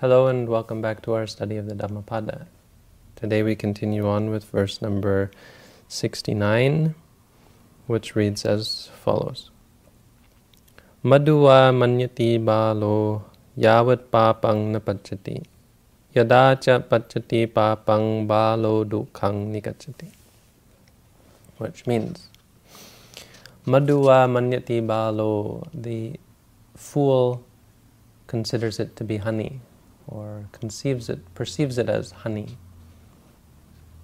Hello and welcome back to our study of the Dhammapada. Today we continue on with verse number 69, which reads as follows. Madhuva manyati balo yavat papang napachati yada cha pachati papang balo dukhang nikachati. Which means, Madhuva manyati balo, the fool considers it to be honey, or conceives it, perceives it as honey.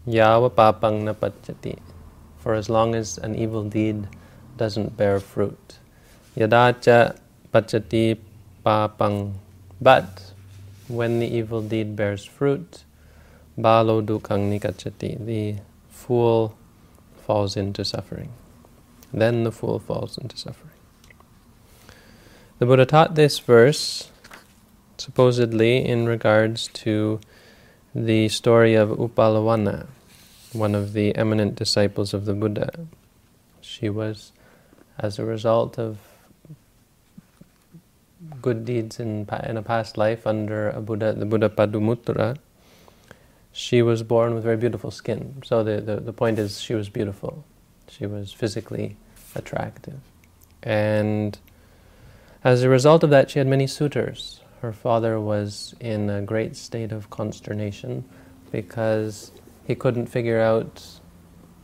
Yava papang napachati, for as long as an evil deed doesn't bear fruit. Yadacha pachati papang, but when the evil deed bears fruit, balo dukkang nikachati, the fool falls into suffering. Then the fool falls into suffering. The Buddha taught this verse supposedly in regards to the story of Uppalavanna, one of the eminent disciples of the Buddha. She was, as a result of good deeds in, in a past life under a Buddha, the Buddha Padumuttara, she was born with very beautiful skin. So the, the, the point is, she was beautiful. She was physically attractive. And as a result of that, she had many suitors her father was in a great state of consternation because he couldn't figure out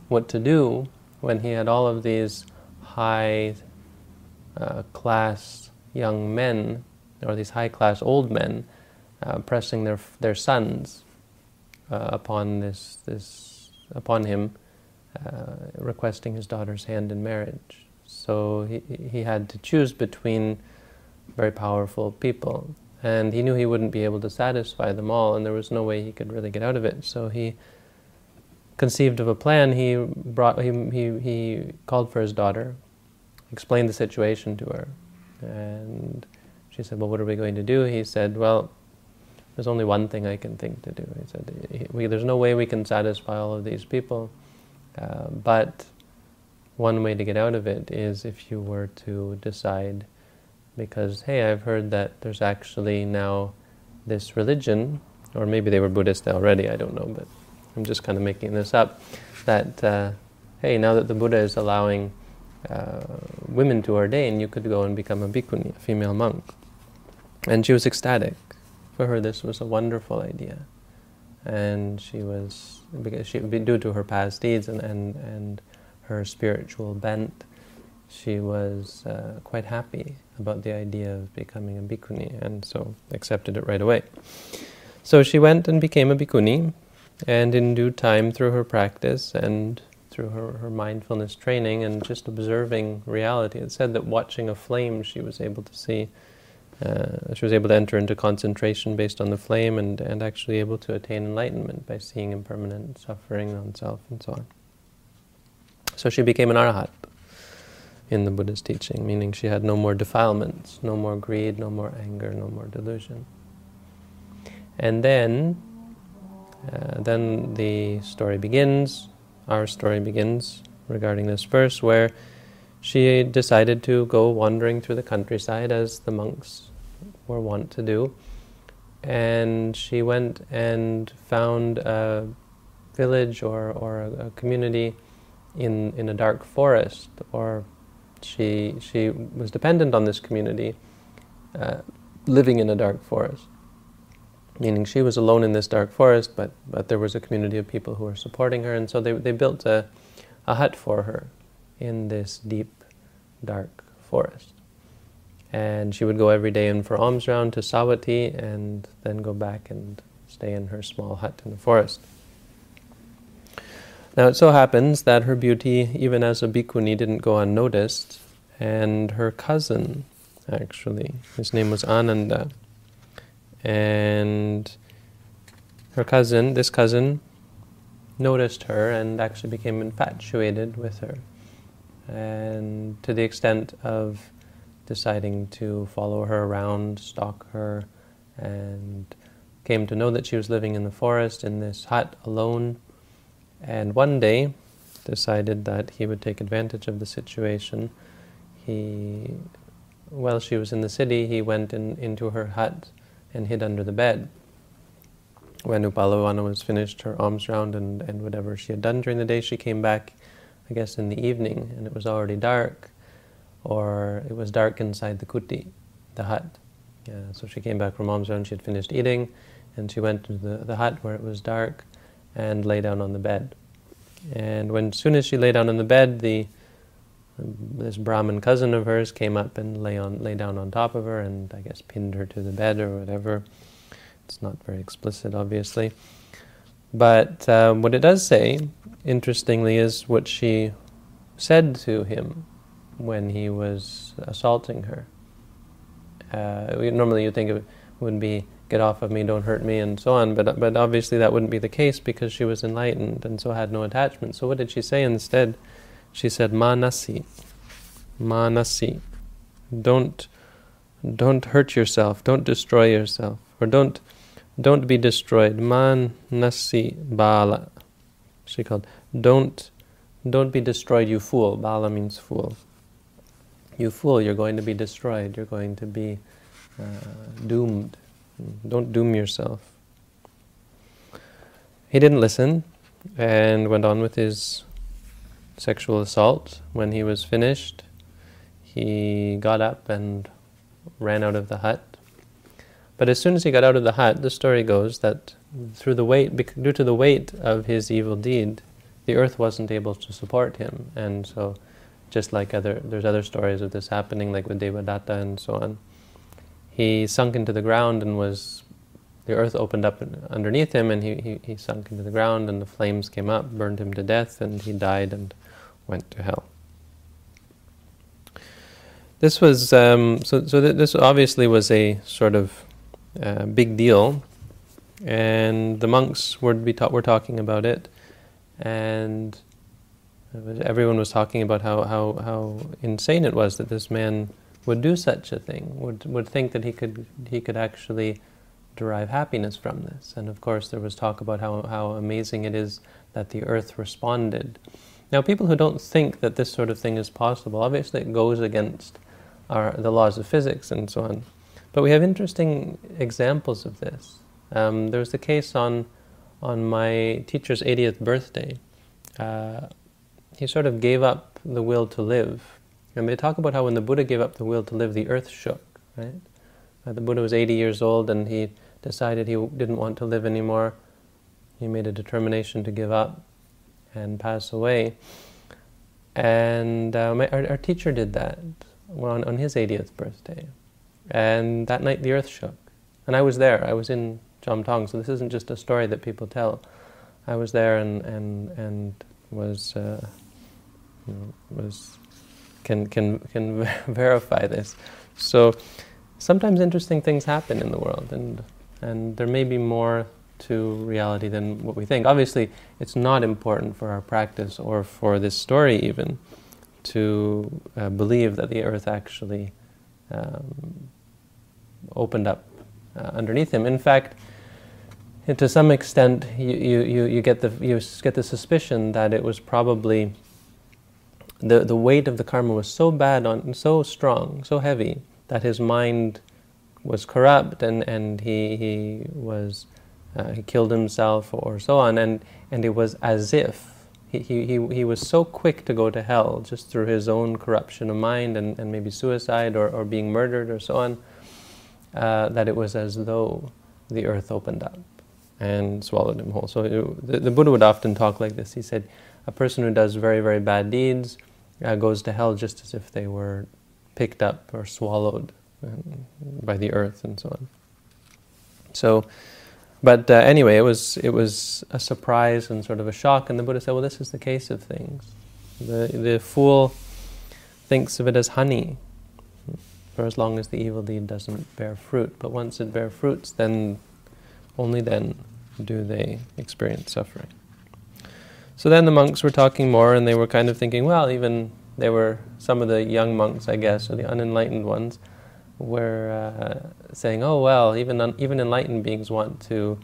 what to do when he had all of these high uh, class young men, or these high class old men, uh, pressing their their sons uh, upon this this upon him, uh, requesting his daughter's hand in marriage. So he he had to choose between very powerful people and he knew he wouldn't be able to satisfy them all, and there was no way he could really get out of it. So he conceived of a plan. He brought he he, he called for his daughter, explained the situation to her, and she said, "Well, what are we going to do?" He said, "Well." There's only one thing I can think to do. He said, we, "There's no way we can satisfy all of these people, uh, but one way to get out of it is if you were to decide because, hey, I've heard that there's actually now this religion, or maybe they were Buddhist already, I don't know, but I'm just kind of making this up, that, uh, hey, now that the Buddha is allowing uh, women to ordain, you could go and become a bhikkhuni, a female monk. And she was ecstatic. For her, this was a wonderful idea. And she was, because she, due to her past deeds and, and, and her spiritual bent, she was uh, quite happy about the idea of becoming a bhikkhuni and so accepted it right away. So she went and became a bhikkhuni, and in due time, through her practice and through her, her mindfulness training and just observing reality, it said that watching a flame, she was able to see, uh, she was able to enter into concentration based on the flame and, and actually able to attain enlightenment by seeing impermanent suffering on self and so on. So she became an arahat in the Buddha's teaching, meaning she had no more defilements, no more greed, no more anger, no more delusion. And then, uh, then the story begins, our story begins regarding this verse, where she decided to go wandering through the countryside as the monks were wont to do. And she went and found a village or, or a, a community in, in a dark forest or she, she was dependent on this community, uh, living in a dark forest. Meaning she was alone in this dark forest, but, but there was a community of people who were supporting her, and so they, they built a, a hut for her in this deep, dark forest. And she would go every day in for alms round to Savatthi and then go back and stay in her small hut in the forest. Now it so happens that her beauty, even as a bhikkhuni, didn't go unnoticed, and her cousin, actually, his name was Ananda, and her cousin, this cousin, noticed her and actually became infatuated with her, and to the extent of deciding to follow her around, stalk her, and came to know that she was living in the forest in this hut alone and one day decided that he would take advantage of the situation. He, while she was in the city, he went in, into her hut, and hid under the bed. When Uppalavanna was finished her alms round and, and whatever she had done during the day, she came back, I guess, in the evening, and it was already dark, or it was dark inside the kuti, the hut. Yeah, so she came back from alms round, she had finished eating, and she went to the, the hut where it was dark and lay down on the bed. And when, soon as she lay down on the bed, the this Brahmin cousin of hers came up and lay on lay down on top of her, and I guess pinned her to the bed or whatever. It's not very explicit, obviously. But um, what it does say, interestingly, is what she said to him when he was assaulting her. Uh, normally, you think it would be "get off of me, don't hurt me," and so on. But but obviously, that wouldn't be the case because she was enlightened and so had no attachment. So what did she say instead? She said, "Manasi, manasi, don't don't hurt yourself, don't destroy yourself, or don't don't be destroyed. Man nasi bala. She called. Don't don't be destroyed, you fool. Bala means fool. You fool, you're going to be destroyed. You're going to be uh, doomed. Don't doom yourself. He didn't listen and went on with his sexual assault. When he was finished, he got up and ran out of the hut but as soon as he got out of the hut, the story goes that through the weight, due to the weight of his evil deed, the earth wasn't able to support him, and so just like other, there's other stories of this happening, like with Devadatta and so on. He sunk into the ground and was, the earth opened up underneath him, and he, he, he sunk into the ground, and the flames came up, burned him to death, and he died and went to hell. This was um, so. So th- this obviously was a sort of uh, big deal, and the monks were be ta- were talking about it, and everyone was talking about how, how, how insane it was that this man would do such a thing, would would think that he could he could actually derive happiness from this. And of course, there was talk about how how amazing it is that the earth responded. Now, people who don't think that this sort of thing is possible, obviously, it goes against our the laws of physics and so on. But we have interesting examples of this. Um, there was a case on on my teacher's 80th birthday. Uh, he sort of gave up the will to live. And they talk about how when the Buddha gave up the will to live, the earth shook, right? Uh, the Buddha was 80 years old and he decided he didn't want to live anymore. He made a determination to give up and pass away. And uh, my, our, our, teacher did that on, on his 80th birthday. And that night the earth shook. And I was there. I was in Chom Tong, so this isn't just a story that people tell. I was there and and and was uh, you know, was can can can verify this. So sometimes interesting things happen in the world, and and there may be more to reality than what we think. Obviously, it's not important for our practice or for this story even to uh, believe that the earth actually um, opened up uh, underneath him. In fact, to some extent, you, you, you, get the, you get the suspicion that it was probably the, the weight of the karma was so bad, on, so strong, so heavy, that his mind was corrupt and, and he, he, was, uh, he killed himself or so on. And, and it was as if he, he, he was so quick to go to hell just through his own corruption of mind and, and maybe suicide or, or being murdered or so on, uh, that it was as though the earth opened up and swallowed him whole. So it, the, the, Buddha would often talk like this. He said, a person who does very, very bad deeds uh, goes to hell just as if they were picked up or swallowed um, by the earth and so on. So, but uh, anyway, it was it was a surprise and sort of a shock. And the Buddha said, "Well, this is the case of things. The the fool thinks of it as honey, for as long as the evil deed doesn't bear fruit. But once it bears fruits, then only then do they experience suffering." So then the monks were talking more, and they were kind of thinking, well, even they were some of the young monks, I guess, or the unenlightened ones were uh, saying, "Oh well, even un- even enlightened beings want to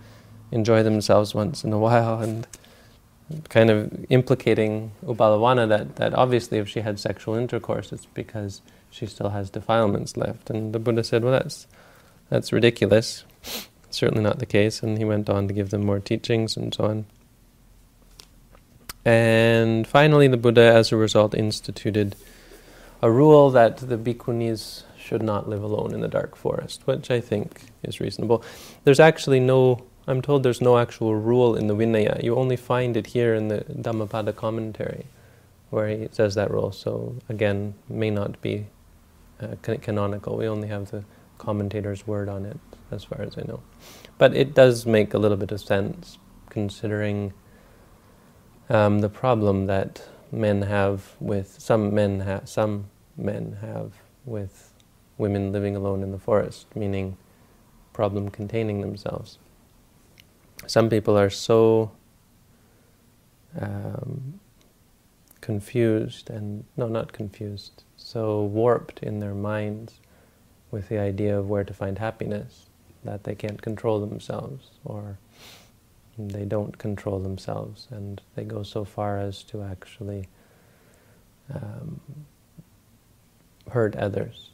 enjoy themselves once in a while," and kind of implicating Uppalavanna that that obviously if she had sexual intercourse, it's because she still has defilements left. And the Buddha said, "Well, that's That's ridiculous. Certainly not the case. And he went on to give them more teachings and so on. And finally, the Buddha, as a result, instituted a rule that the bhikkhunis should not live alone in the dark forest, which I think is reasonable. There's actually no, I'm told there's no actual rule in the Vinaya. You only find it here in the Dhammapada commentary, where he says that rule. So again, may not be uh, canonical. We only have the commentator's word on it, as far as I know. But it does make a little bit of sense, considering um, the problem that men have with some men have some men have with women living alone in the forest, meaning problem containing themselves. Some people are so um, confused and no, not confused, so warped in their minds with the idea of where to find happiness that they can't control themselves or they don't control themselves and they go so far as to actually um, hurt others.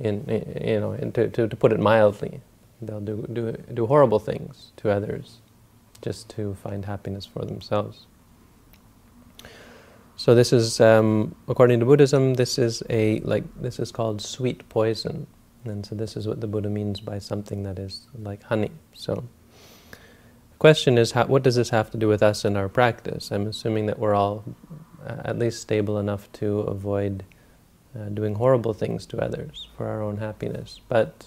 In, in, you know, to, to, to put it mildly, they'll do, do, do horrible things to others just to find happiness for themselves. So this is, um, according to Buddhism, this is a like this is called sweet poison, and so this is what the Buddha means by something that is like honey. So question is, how, what does this have to do with us and our practice? I'm assuming that we're all uh, at least stable enough to avoid uh, doing horrible things to others for our own happiness. But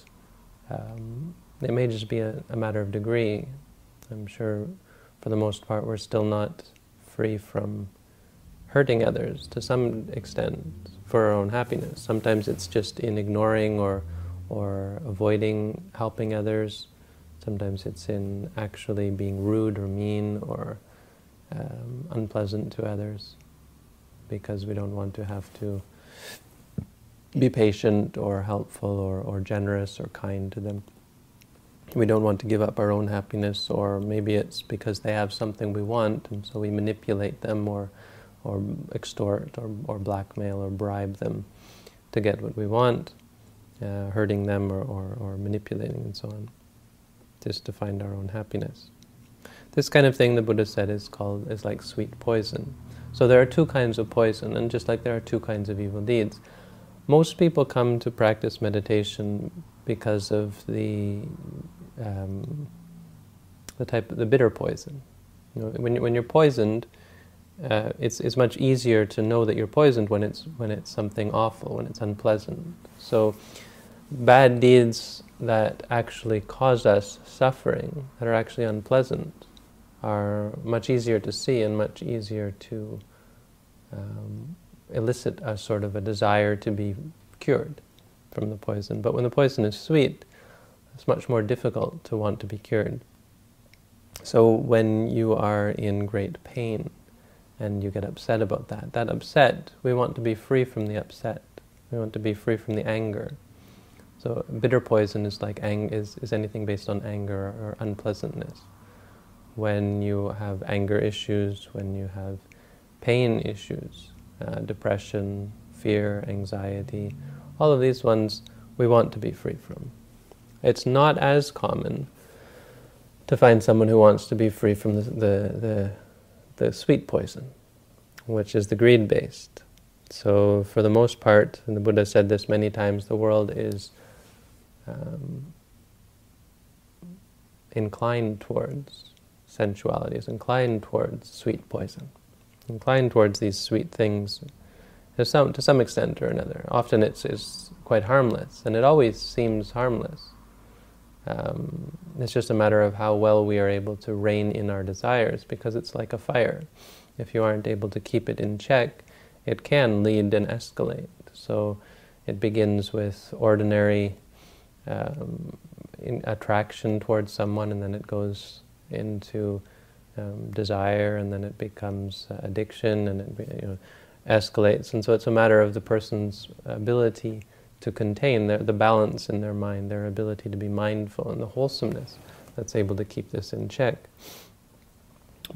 um, it may just be a, a, matter of degree. I'm sure for the most part we're still not free from hurting others to some extent for our own happiness. Sometimes it's just in ignoring or, or avoiding helping others. Sometimes it's in actually being rude or mean or um, unpleasant to others because we don't want to have to be patient or helpful or, or generous or kind to them. We don't want to give up our own happiness, or maybe it's because they have something we want, and so we manipulate them or, or extort or, or blackmail or bribe them to get what we want, uh, hurting them or, or, or manipulating and so on just to find our own happiness. This kind of thing the Buddha said is called is like sweet poison. So there are two kinds of poison, and just like there are two kinds of evil deeds, most people come to practice meditation because of the um, the type of the bitter poison. You know, when when you're poisoned, uh, it's it's much easier to know that you're poisoned when it's when it's something awful, when it's unpleasant. So bad deeds that actually cause us suffering, that are actually unpleasant, are much easier to see and much easier to um, elicit a sort of a desire to be cured from the poison. But when the poison is sweet, it's much more difficult to want to be cured. So when you are in great pain and you get upset about that, that upset, we want to be free from the upset. We want to be free from the anger. So bitter poison is like ang- is, is anything based on anger or unpleasantness. When you have anger issues, when you have pain issues, uh, depression, fear, anxiety, all of these ones we want to be free from. It's not as common to find someone who wants to be free from the, the, the, the sweet poison, which is the greed based. So, for the most part, and the Buddha said this many times, the world is um, inclined towards sensuality, is inclined towards sweet poison, inclined towards these sweet things to some, to some extent or another. Often it's, it's quite harmless, and it always seems harmless. Um, it's just a matter of how well we are able to rein in our desires, because it's like a fire. If you aren't able to keep it in check, it can lead and escalate. So it begins with ordinary um, attraction towards someone, and then it goes into um, desire, and then it becomes uh, addiction, and it you know, escalates. And so it's a matter of the person's ability to contain their, the balance in their mind, their ability to be mindful, and the wholesomeness that's able to keep this in check.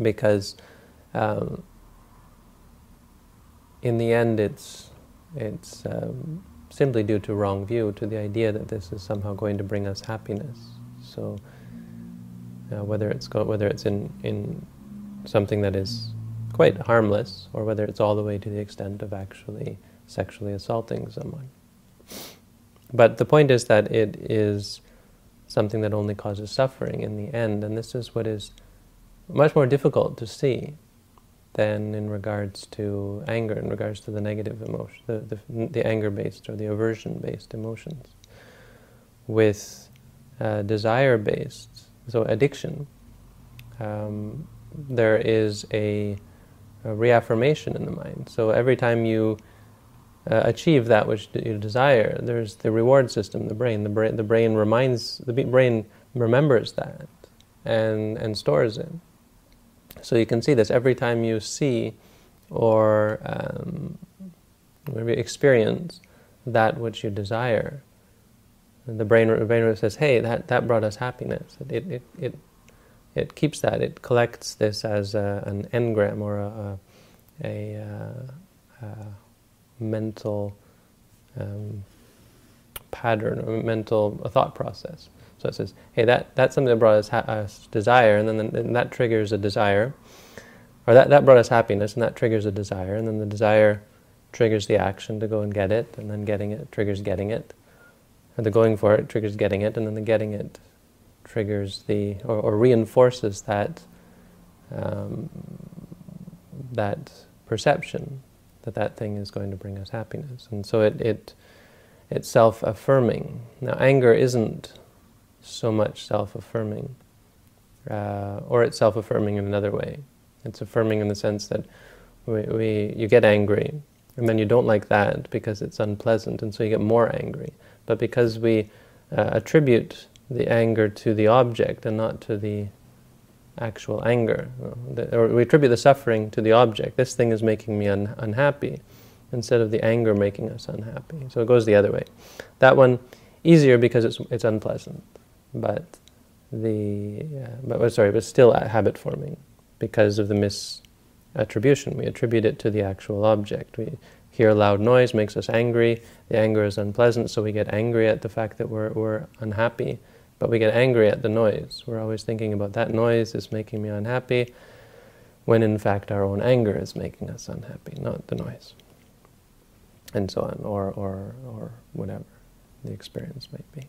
Because um, in the end, it's it's um, simply due to wrong view, to the idea that this is somehow going to bring us happiness. So uh, whether it's whether it's in in something that is quite harmless, or whether it's all the way to the extent of actually sexually assaulting someone. But the point is that it is something that only causes suffering in the end, and this is what is much more difficult to see than in regards to anger, in regards to the negative emotion, the, the, the anger-based or the aversion-based emotions. With uh, desire-based, so addiction, um, there is a, a, reaffirmation in the mind. So every time you uh, achieve that which you desire, there's the reward system, the brain. The brain, the brain reminds, the brain remembers that and, and stores it. So you can see this every time you see or um, maybe experience that which you desire. The brain, the brain says, "Hey, that, that brought us happiness." It, it, it, it keeps that. It collects this as a, an engram or a, a, a, uh, a mental um, pattern or mental a thought process. So it says, hey, that, that's something that brought us, us desire, and then, then that triggers a desire. Or that, that brought us happiness, and that triggers a desire, and then the desire triggers the action to go and get it, and then getting it triggers getting it. And the going for it triggers getting it, and then the getting it triggers the, or, or reinforces that, um, that perception that that thing is going to bring us happiness. And so it, it it's self-affirming. Now, anger isn't so much self-affirming, uh, or it's self-affirming in another way. It's affirming in the sense that we, we, you get angry, and then you don't like that because it's unpleasant, and so you get more angry. But because we uh, attribute the anger to the object and not to the actual anger, or we attribute the suffering to the object. This thing is making me un- unhappy, instead of the anger making us unhappy. So it goes the other way. That one easier because it's it's unpleasant but the uh, but sorry, but still habit forming because of the misattribution. We attribute it to the actual object. We hear loud noise makes us angry. The anger is unpleasant, so we get angry at the fact that we're we're unhappy. But we get angry at the noise. We're always thinking about that noise is making me unhappy, when in fact our own anger is making us unhappy, not the noise. And so on, or or or whatever the experience might be.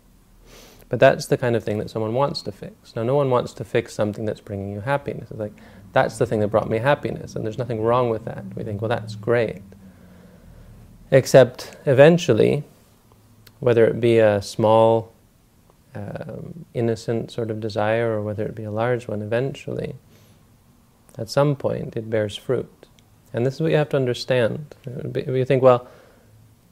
But that's the kind of thing that someone wants to fix. Now, no one wants to fix something that's bringing you happiness. It's like, that's the thing that brought me happiness, and there's nothing wrong with that. We think, well, that's great. Except eventually, whether it be a small, um, innocent sort of desire or whether it be a large one, eventually, at some point, it bears fruit. And this is what you have to understand. You think, well,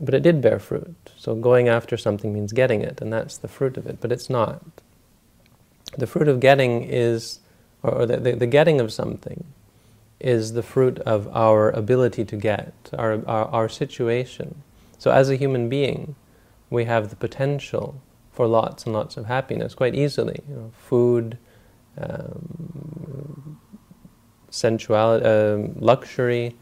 but it did bear fruit. So going after something means getting it, and that's the fruit of it. But it's not. The fruit of getting is, or the, the, the getting of something is the fruit of our ability to get, our, our, our situation. So as a human being, we have the potential for lots and lots of happiness quite easily. You know, food, um, sensuality, uh, luxury.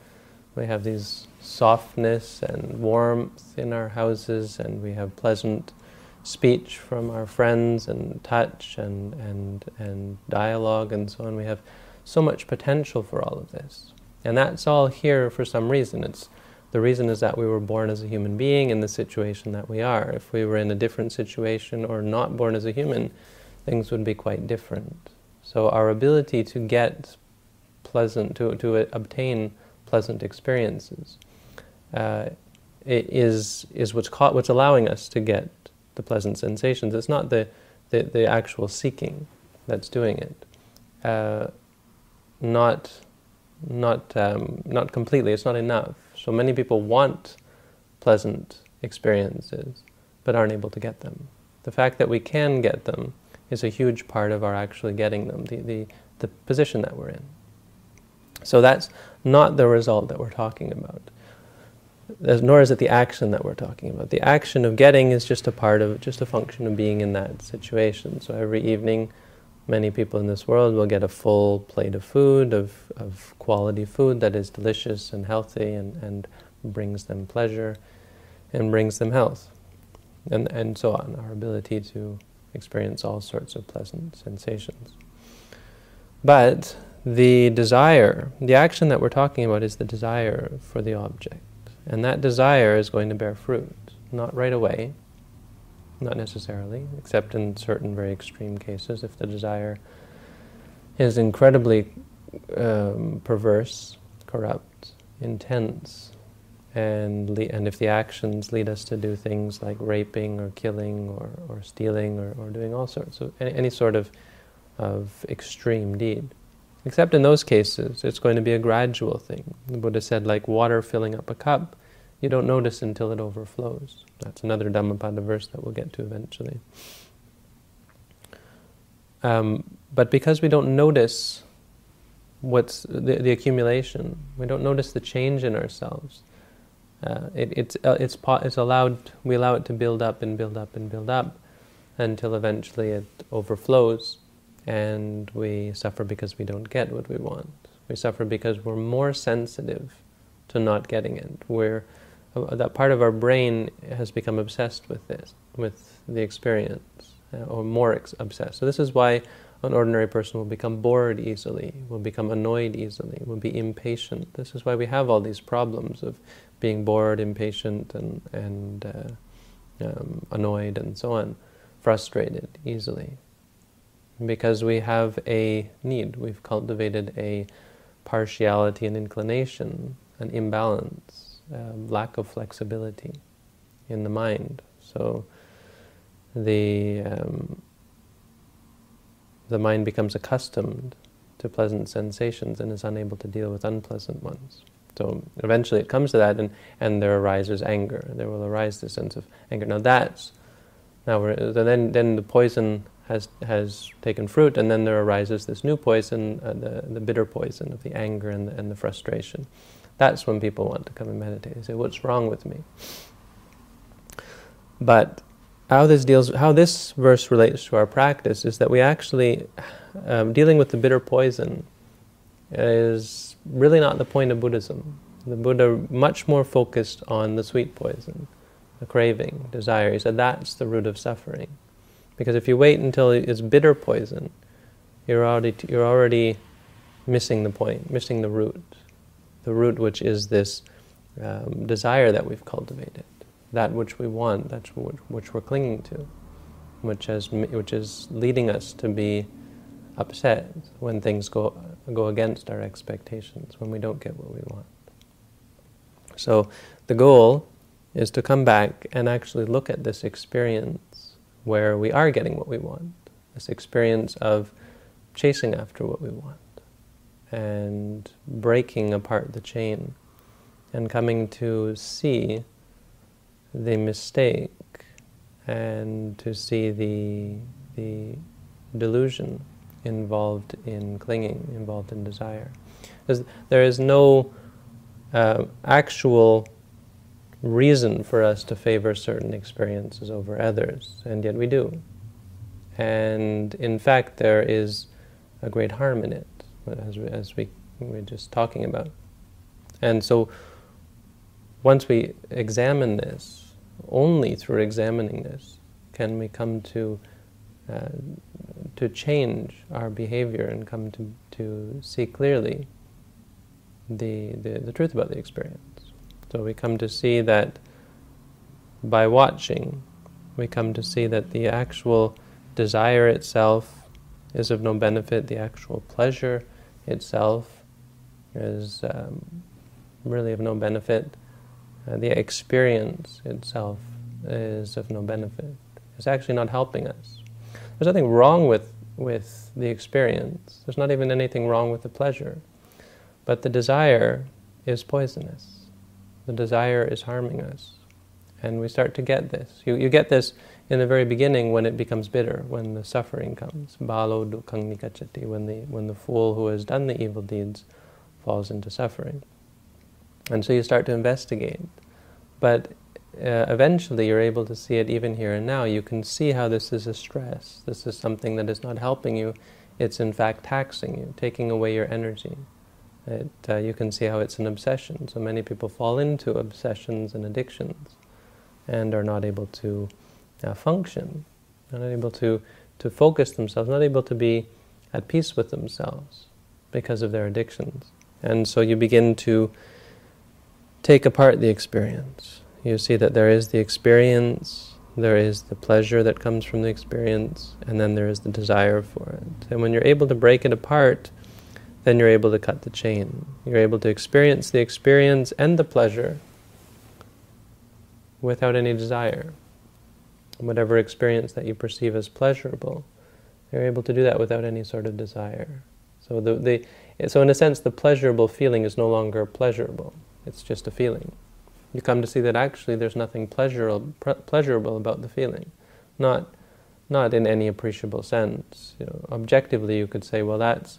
We have these softness and warmth in our houses, and we have pleasant speech from our friends, and touch, and, and, and dialogue, and so on. We have so much potential for all of this. And that's all here for some reason. It's the reason is that we were born as a human being in the situation that we are. If we were in a different situation or not born as a human, things would be quite different. So our ability to get pleasant, to, to obtain pleasant experiences, uh, is is what's what's allowing us to get the pleasant sensations. It's not the the, the actual seeking that's doing it. Uh, not not um, not completely. It's not enough. So many people want pleasant experiences, but aren't able to get them. The fact that we can get them is a huge part of our actually getting them. The the, the position that we're in. So that's not the result that we're talking about nor is it the action that we're talking about. The action of getting is just a part of, just a function of being in that situation. So every evening, many people in this world will get a full plate of food, of, of quality food that is delicious and healthy and, and brings them pleasure and brings them health. and, and so on, our ability to experience all sorts of pleasant sensations. But the desire, the action that we're talking about is the desire for the object. And that desire is going to bear fruit. Not right away, not necessarily, except in certain very extreme cases. If the desire is incredibly um, perverse, corrupt, intense, and, and if the actions lead us to do things like raping or killing or, or stealing or, or doing all sorts of any, any sort of, of extreme deed, Except in those cases, it's going to be a gradual thing. The Buddha said, like water filling up a cup, you don't notice until it overflows. That's another Dhammapada verse that we'll get to eventually. Um, but because we don't notice what's the, the, accumulation, we don't notice the change in ourselves. Uh, it, it's uh, it's it's allowed we allow it to build up and build up and build up until eventually it overflows and we suffer because we don't get what we want. We suffer because we're more sensitive to not getting it. We're, uh, that part of our brain has become obsessed with this, with the experience, uh, or more ex- obsessed. So this is why an ordinary person will become bored easily, will become annoyed easily, will be impatient. This is why we have all these problems of being bored, impatient, and, and uh, um, annoyed, and so on, frustrated easily because we have a need. We've cultivated a partiality and inclination, an imbalance, lack of flexibility in the mind. So the um, the mind becomes accustomed to pleasant sensations and is unable to deal with unpleasant ones. So eventually it comes to that, and, and there arises anger. There will arise this sense of anger. Now that's now we're, then then the poison has, has taken fruit, and then there arises this new poison, uh, the, the bitter poison of the anger and the, and the frustration. That's when people want to come and meditate. They say, What's wrong with me? But how this deals, how this verse relates to our practice is that we actually, um, dealing with the bitter poison, is really not the point of Buddhism. The Buddha much more focused on the sweet poison, the craving, desire. He said that's the root of suffering. Because if you wait until it's bitter poison, you're already, you're already missing the point, missing the root. The root, which is this um, desire that we've cultivated, that which we want, that's which, which we're clinging to, which, has, which is leading us to be upset when things go, go against our expectations, when we don't get what we want. So the goal is to come back and actually look at this experience where we are getting what we want, this experience of chasing after what we want and breaking apart the chain and coming to see the mistake and to see the, the delusion involved in clinging, involved in desire. There is no uh, actual reason for us to favor certain experiences over others, and yet we do. And in fact, there is a great harm in it, as we, as we were just talking about. And so, once we examine this, only through examining this can we come to uh, to change our behavior and come to, to see clearly the, the, the truth about the experience. So we come to see that by watching, we come to see that the actual desire itself is of no benefit, the actual pleasure itself is um, really of no benefit, uh, the experience itself is of no benefit. It's actually not helping us. There's nothing wrong with, with the experience, there's not even anything wrong with the pleasure, but the desire is poisonous the desire is harming us. And we start to get this. You, you get this in the very beginning when it becomes bitter, when the suffering comes. Balo dukkang nikachati, when the, when the fool who has done the evil deeds falls into suffering. And so you start to investigate. But uh, eventually you're able to see it even here and now. You can see how this is a stress. This is something that is not helping you. It's in fact taxing you, taking away your energy. It, uh, you can see how it's an obsession. So many people fall into obsessions and addictions and are not able to uh, function, not able to, to focus themselves, not able to be at peace with themselves because of their addictions. And so you begin to take apart the experience. You see that there is the experience, there is the pleasure that comes from the experience, and then there is the desire for it. And when you're able to break it apart, then you're able to cut the chain. You're able to experience the experience and the pleasure without any desire. Whatever experience that you perceive as pleasurable, you're able to do that without any sort of desire. So, the, the, so in a sense, the pleasurable feeling is no longer pleasurable. It's just a feeling. You come to see that actually there's nothing pleasurable, pleasurable about the feeling. Not, not in any appreciable sense. You know, objectively, you could say, well, that's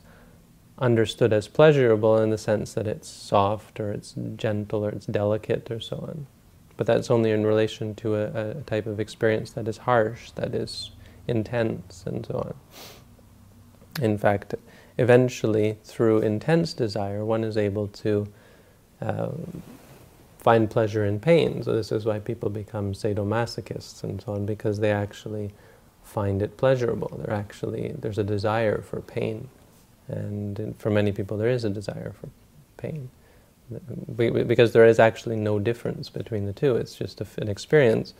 understood as pleasurable in the sense that it's soft or it's gentle or it's delicate or so on. But that's only in relation to a, a type of experience that is harsh, that is intense, and so on. In fact, eventually, through intense desire, one is able to uh, find pleasure in pain. So this is why people become sadomasochists and so on, because they actually find it pleasurable. They're actually there's a desire for pain, and for many people there is a desire for pain because there is actually no difference between the two. It's just an experience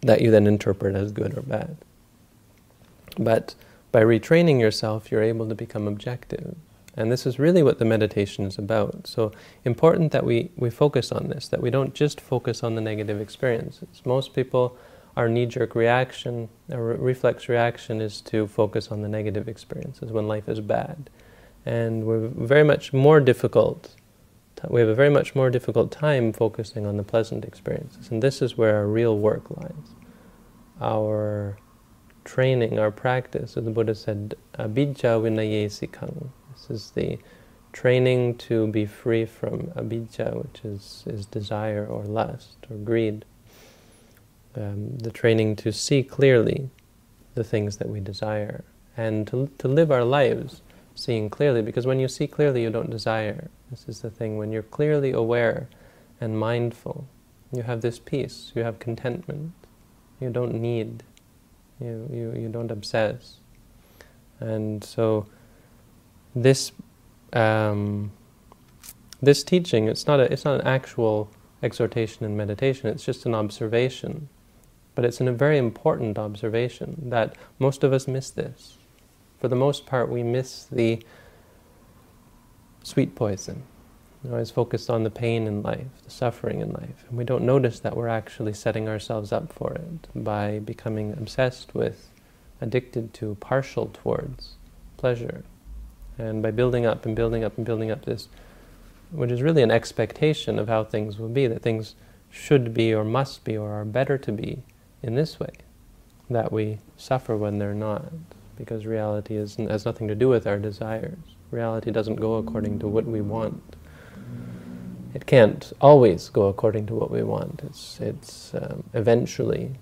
that you then interpret as good or bad. But by retraining yourself, you're able to become objective. And this is really what the meditation is about. So important that we, we focus on this, that we don't just focus on the negative experiences. Most people, our knee-jerk reaction, our reflex reaction is to focus on the negative experiences when life is bad. And we're very much more difficult we have a very much more difficult time focusing on the pleasant experiences. And this is where our real work lies. Our training, our practice, as the Buddha said, abijja vinaye sikhang. This is the training to be free from abijja, which is, is desire or lust or greed. Um, the training to see clearly the things that we desire and to, to live our lives seeing clearly, because when you see clearly, you don't desire. This is the thing. When you're clearly aware and mindful, you have this peace, you have contentment. You don't need, you, you, you don't obsess. And so, this um, this teaching, it's not, a, it's not an actual exhortation and meditation, it's just an observation. But it's a very important observation that most of us miss this for the most part, we miss the sweet poison. We're always focused on the pain in life, the suffering in life, and we don't notice that we're actually setting ourselves up for it by becoming obsessed with, addicted to, partial towards pleasure. And by building up and building up and building up this, which is really an expectation of how things will be, that things should be or must be or are better to be in this way, that we suffer when they're not because reality is, has nothing to do with our desires. Reality doesn't go according to what we want. It can't always go according to what we want. It's, it's um, eventually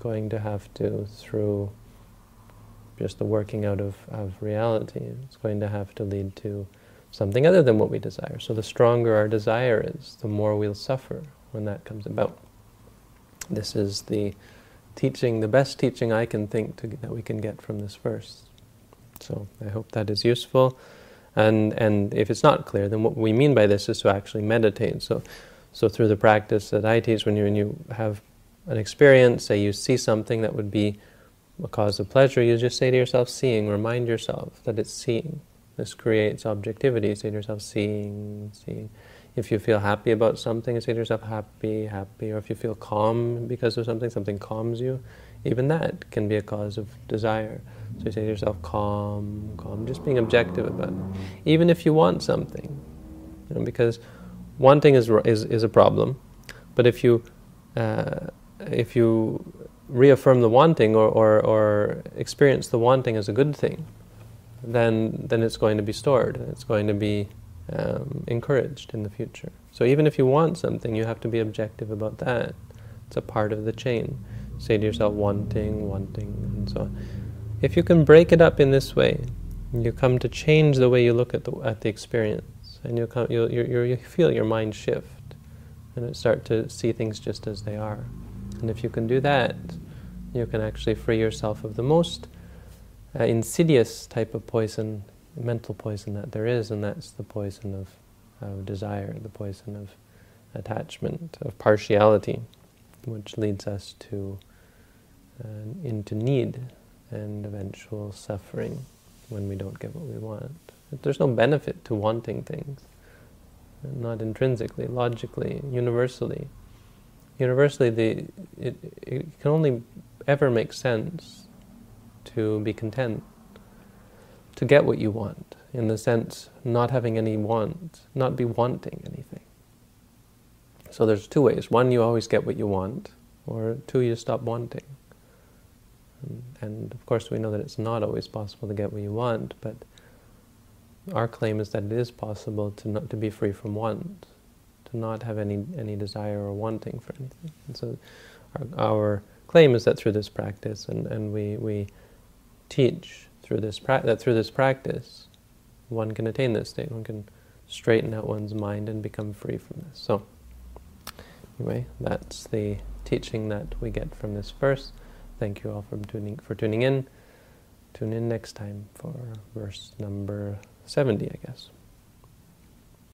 going to have to, through just the working out of, of reality, it's going to have to lead to something other than what we desire. So the stronger our desire is, the more we'll suffer when that comes about. This is the teaching, the best teaching I can think to, that we can get from this verse. So I hope that is useful. And, and if it's not clear, then what we mean by this is to actually meditate. So, so through the practice that I teach, when you, when you have an experience, say you see something that would be a cause of pleasure, you just say to yourself, seeing, remind yourself that it's seeing. This creates objectivity. Say to yourself, seeing, seeing. If you feel happy about something, say to yourself, happy, happy. Or if you feel calm because of something, something calms you, even that can be a cause of desire. So you say to yourself, calm, calm, just being objective about it. Even if you want something, you know, because wanting is, is, is a problem, but if you, uh, if you reaffirm the wanting or, or, or experience the wanting as a good thing, then, then it's going to be stored, it's going to be um, encouraged in the future. So even if you want something, you have to be objective about that. It's a part of the chain. Say to yourself, wanting, wanting, and so on. If you can break it up in this way, you come to change the way you look at the, at the experience, and you come, you you you feel your mind shift, and start to see things just as they are. And if you can do that, you can actually free yourself of the most uh, insidious type of poison, mental poison that there is, and that's the poison of, of desire, the poison of attachment, of partiality, which leads us to uh, into need and eventual suffering when we don't get what we want. There's no benefit to wanting things, not intrinsically, logically, universally. Universally, the, it, it can only ever make sense to be content, to get what you want, in the sense not having any want, not be wanting anything. So there's two ways. One, you always get what you want, or two, you stop wanting. And of course, we know that it's not always possible to get what you want, but our claim is that it is possible to not to be free from want, to not have any any desire or wanting for anything. And so, our, our claim is that through this practice, and, and we we teach through this pra- that through this practice, one can attain this state. One can straighten out one's mind and become free from this. So, anyway, that's the teaching that we get from this verse. Thank you all for tuning for tuning in. Tune in next time for verse number 70, I guess.